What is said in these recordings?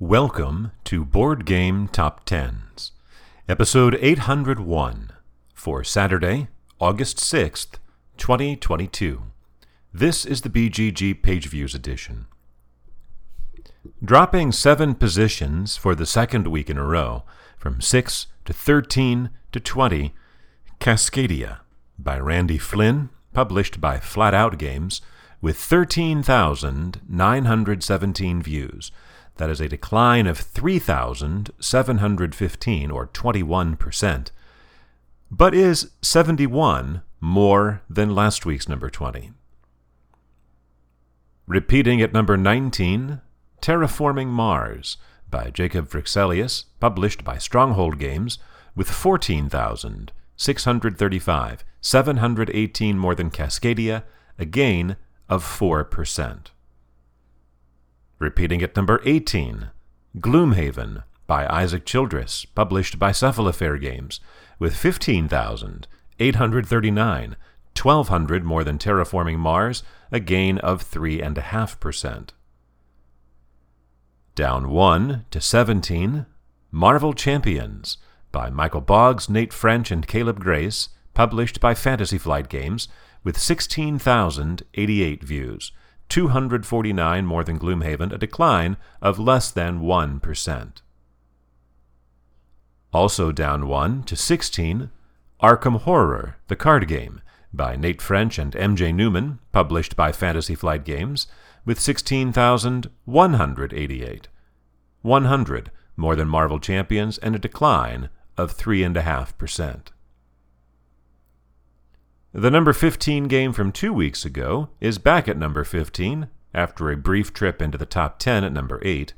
Welcome to Board Game Top Tens, episode 801 for Saturday, August 6th, 2022. This is the BGG Page Views edition. Dropping seven positions for the second week in a row, from 6 to 13 to 20, Cascadia by Randy Flynn, published by Flatout Games, with 13,917 views that is a decline of 3,715, or 21%, but is 71 more than last week's number 20. Repeating at number 19, Terraforming Mars by Jacob Fryxelius, published by Stronghold Games, with 14,635, 718 more than Cascadia, a gain of 4%. Repeating at number 18, Gloomhaven by Isaac Childress, published by Cephalofair Games, with 15,839, 1,200 more than Terraforming Mars, a gain of 3.5%. Down 1 to 17, Marvel Champions by Michael Boggs, Nate French, and Caleb Grace, published by Fantasy Flight Games, with 16,088 views, 249 more than Gloomhaven, a decline of less than 1%. Also down 1 to 16, Arkham Horror, the card game, by Nate French and MJ Newman, published by Fantasy Flight Games, with 16,188. 100 more than Marvel Champions and a decline of 3.5%. The number 15 game from two weeks ago is back at number 15 after a brief trip into the top 10 at number 8.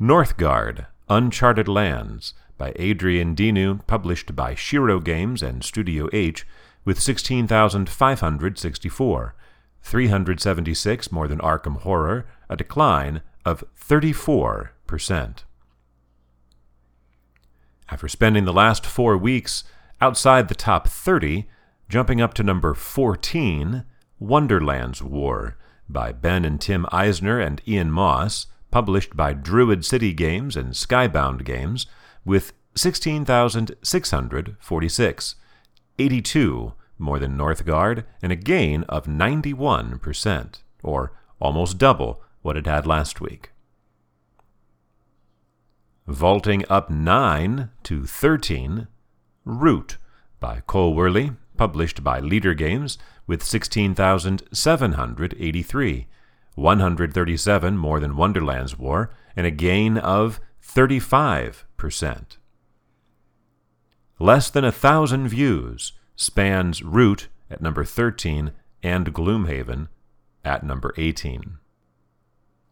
Northgard Uncharted Lands by Adrian Dinu, published by Shiro Games and Studio H, with 16,564, 376 more than Arkham Horror, a decline of 34%. After spending the last four weeks outside the top 30, Jumping up to number 14, Wonderland's War by Ben and Tim Eisner and Ian Moss, published by Druid City Games and Skybound Games, with 16,646, 82 more than Northgard, and a gain of 91%, or almost double what it had last week. Vaulting up 9 to 13, Root by Cole Wehrle published by Leder Games, with 16,783, 137 more than Wonderland's War, and a gain of 35%. Less than a thousand views spans Root at number 13 and Gloomhaven at number 18.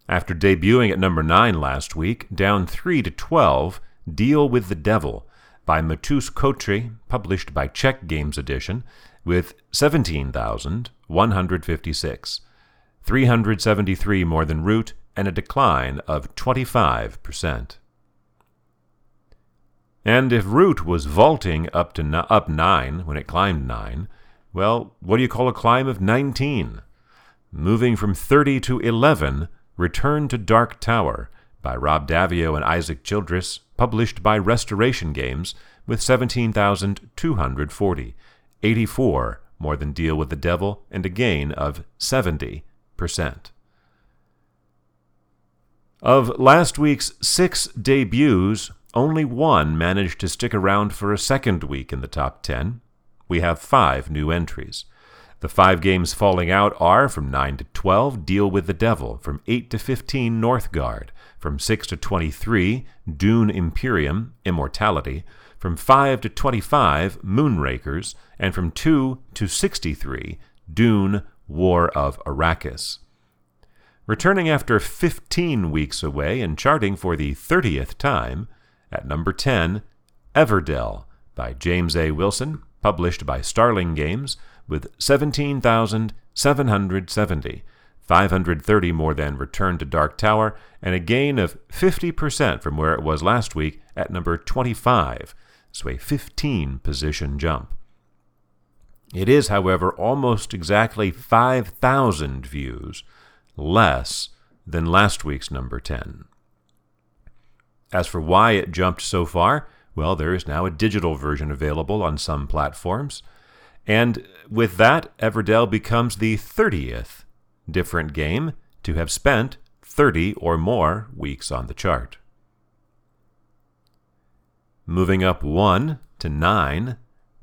After debuting at number 9 last week, down 3 to 12, Deal with the Devil by Matus Kotry, published by Czech Games Edition, with 17,156, 373 more than Root, and a decline of 25%. And if Root was vaulting up to no, up 9 when it climbed 9, well, what do you call a climb of 19? Moving from 30 to 11, Return to Dark Tower by Rob Daviau and Isaac Childress, published by Restoration Games, with 17,240, 84 more than Deal with the Devil, and a gain of 70%. Of last week's six debuts, only one managed to stick around for a second week in the top 10. We have five new entries. The five games falling out are from 9 to 12, Deal with the Devil, from 8 to 15, Northgard, from 6 to 23, Dune Imperium, Immortality, from 5 to 25, Moonrakers, and from 2 to 63, Dune, War of Arrakis. Returning after 15 weeks away and charting for the 30th time, at number 10, Everdell by James A. Wilson, published by Starling Games, with 17,770, 530 more than Return to Dark Tower, and a gain of 50% from where it was last week at number 25, so a 15 position jump. It is, however, almost exactly 5,000 views less than last week's number 10. As for why it jumped so far, well, there is now a digital version available on some platforms. And with that, Everdell becomes the 30th different game to have spent 30 or more weeks on the chart. Moving up 1 to 9,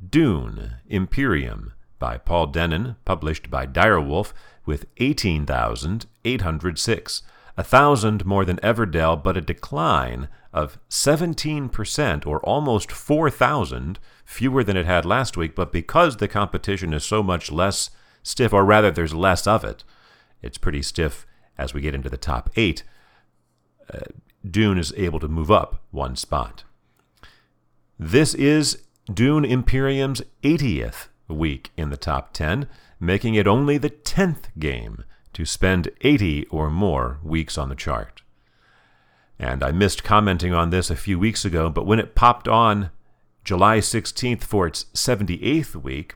Dune Imperium by Paul Dennen, published by Direwolf, with 18,806, a thousand more than Everdell, but a decline of 17%, or almost 4,000 fewer than it had last week. But because the competition is so much less stiff, or rather, there's less of it, it's pretty stiff as we get into the top eight. Uh, Dune is able to move up one spot. This is Dune Imperium's 80th week in the top 10, making it only the 10th game to spend 80 or more weeks on the chart. And I missed commenting on this a few weeks ago, but when it popped on July 16th for its 78th week,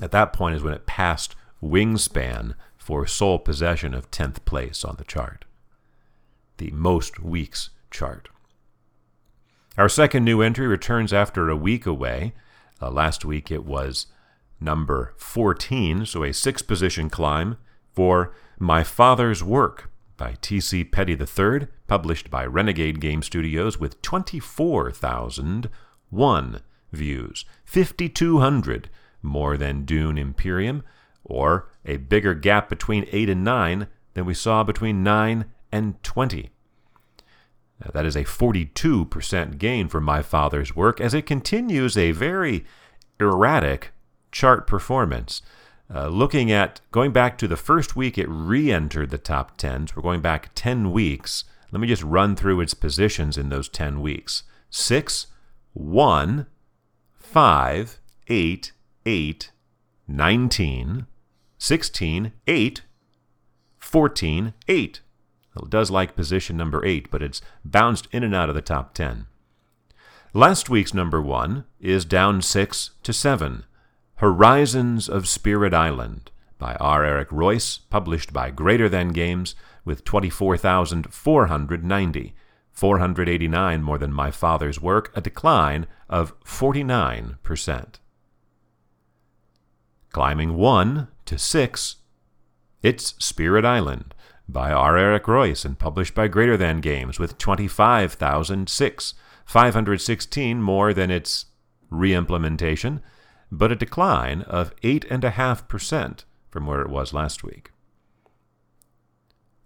at that point is when it passed Wingspan for sole possession of 10th place on the chart, the most weeks chart. Our second new entry returns after a week away. Uh, last week it was number 14, so a six position climb for My Father's Work by T.C. Petty III, published by Renegade Game Studios with 24,001 views, 5,200 more than Dune Imperium, or a bigger gap between 8 and 9 than we saw between 9 and 20. Now, that is a 42% gain for My Father's Work as it continues a very erratic chart performance. Uh, looking at going back to the first week it re entered the top 10s, we're going back 10 weeks. Let me just run through its positions in those 10 weeks 6, 1, 5, 8, 8, 19, 16, 8, 14, 8. Well, it does like position number 8, but it's bounced in and out of the top 10. Last week's number 1 is down 6 to 7. Horizons of Spirit Island by R. Eric Reuss, published by Greater Than Games, with 24,490, 489 more than my father's work, a decline of 49%. Climbing 1 to 6, it's Spirit Island by R. Eric Reuss and published by Greater Than Games, with 25,006, 516 more than its re-implementation, but a decline of 8.5% from where it was last week.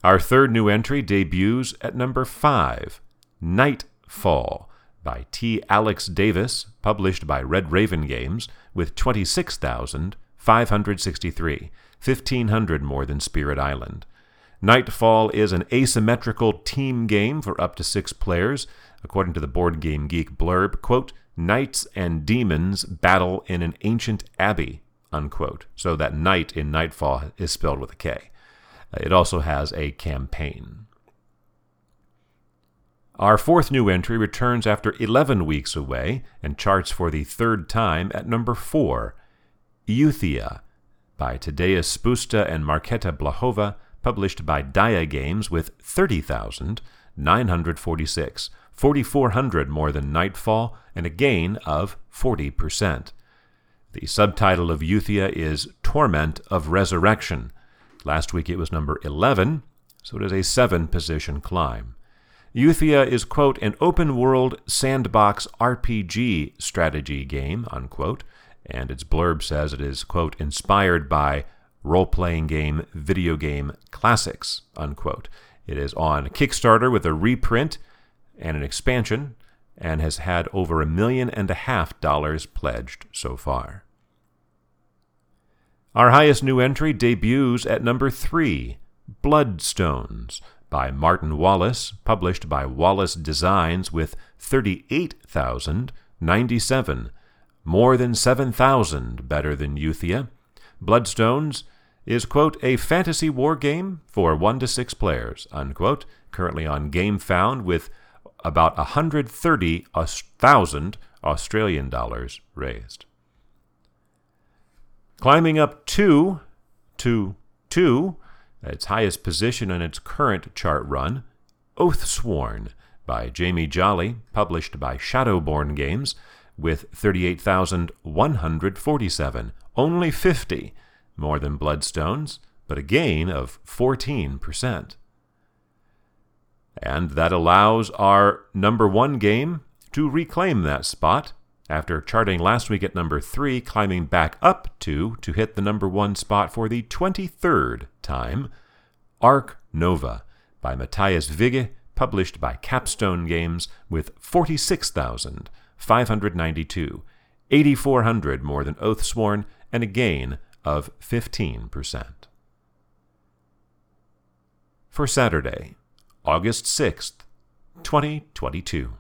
Our third new entry debuts at number 5, Nightfall by T. Alex Davis, published by Red Raven Games, with 26,563, 1,500 more than Spirit Island. Nightfall is an asymmetrical team game for up to six players. According to the Board Game Geek blurb, quote, knights and demons battle in an ancient abbey, unquote. So that knight in Nightfall is spelled with a K. Uh, it also has a campaign. Our fourth new entry returns after 11 weeks away and charts for the third time at number 4, Euthia, by Tadeusz Spusta and Marketa Blahova, published by Dia Games with 30,946. 4,400 more than Nightfall, and a gain of 40%. The subtitle of Euthia is Torment of Resurrection. Last week it was number 11, so it is a seven position climb. Euthia is, quote, an open world sandbox RPG strategy game, unquote, and its blurb says it is, quote, inspired by role playing game video game classics, unquote. It is on Kickstarter with a reprint and an expansion, and has had over a million and a half dollars pledged so far. Our highest new entry debuts at number three Bloodstones by Martin Wallace, published by Wallace Designs with 38,097, more than 7,000 better than Euthia. Bloodstones is, quote, a fantasy war game for one to six players, unquote, currently on GameFound with about 130,000 Australian dollars raised. Climbing up two to two, its highest position in its current chart run, Oathsworn by Jamie Jolly, published by Shadowborn Games, with 38,147, only 50 more than Bloodstone's, but a gain of 14%. And that allows our number one game to reclaim that spot after charting last week at number three, climbing back up two to hit the number one spot for the 23rd time. Ark Nova by Mathias Wigge, published by Capstone Games, with 46,592, 8,400 more than Oathsworn, and a gain of 15%. For Saturday, August 6th, 2022.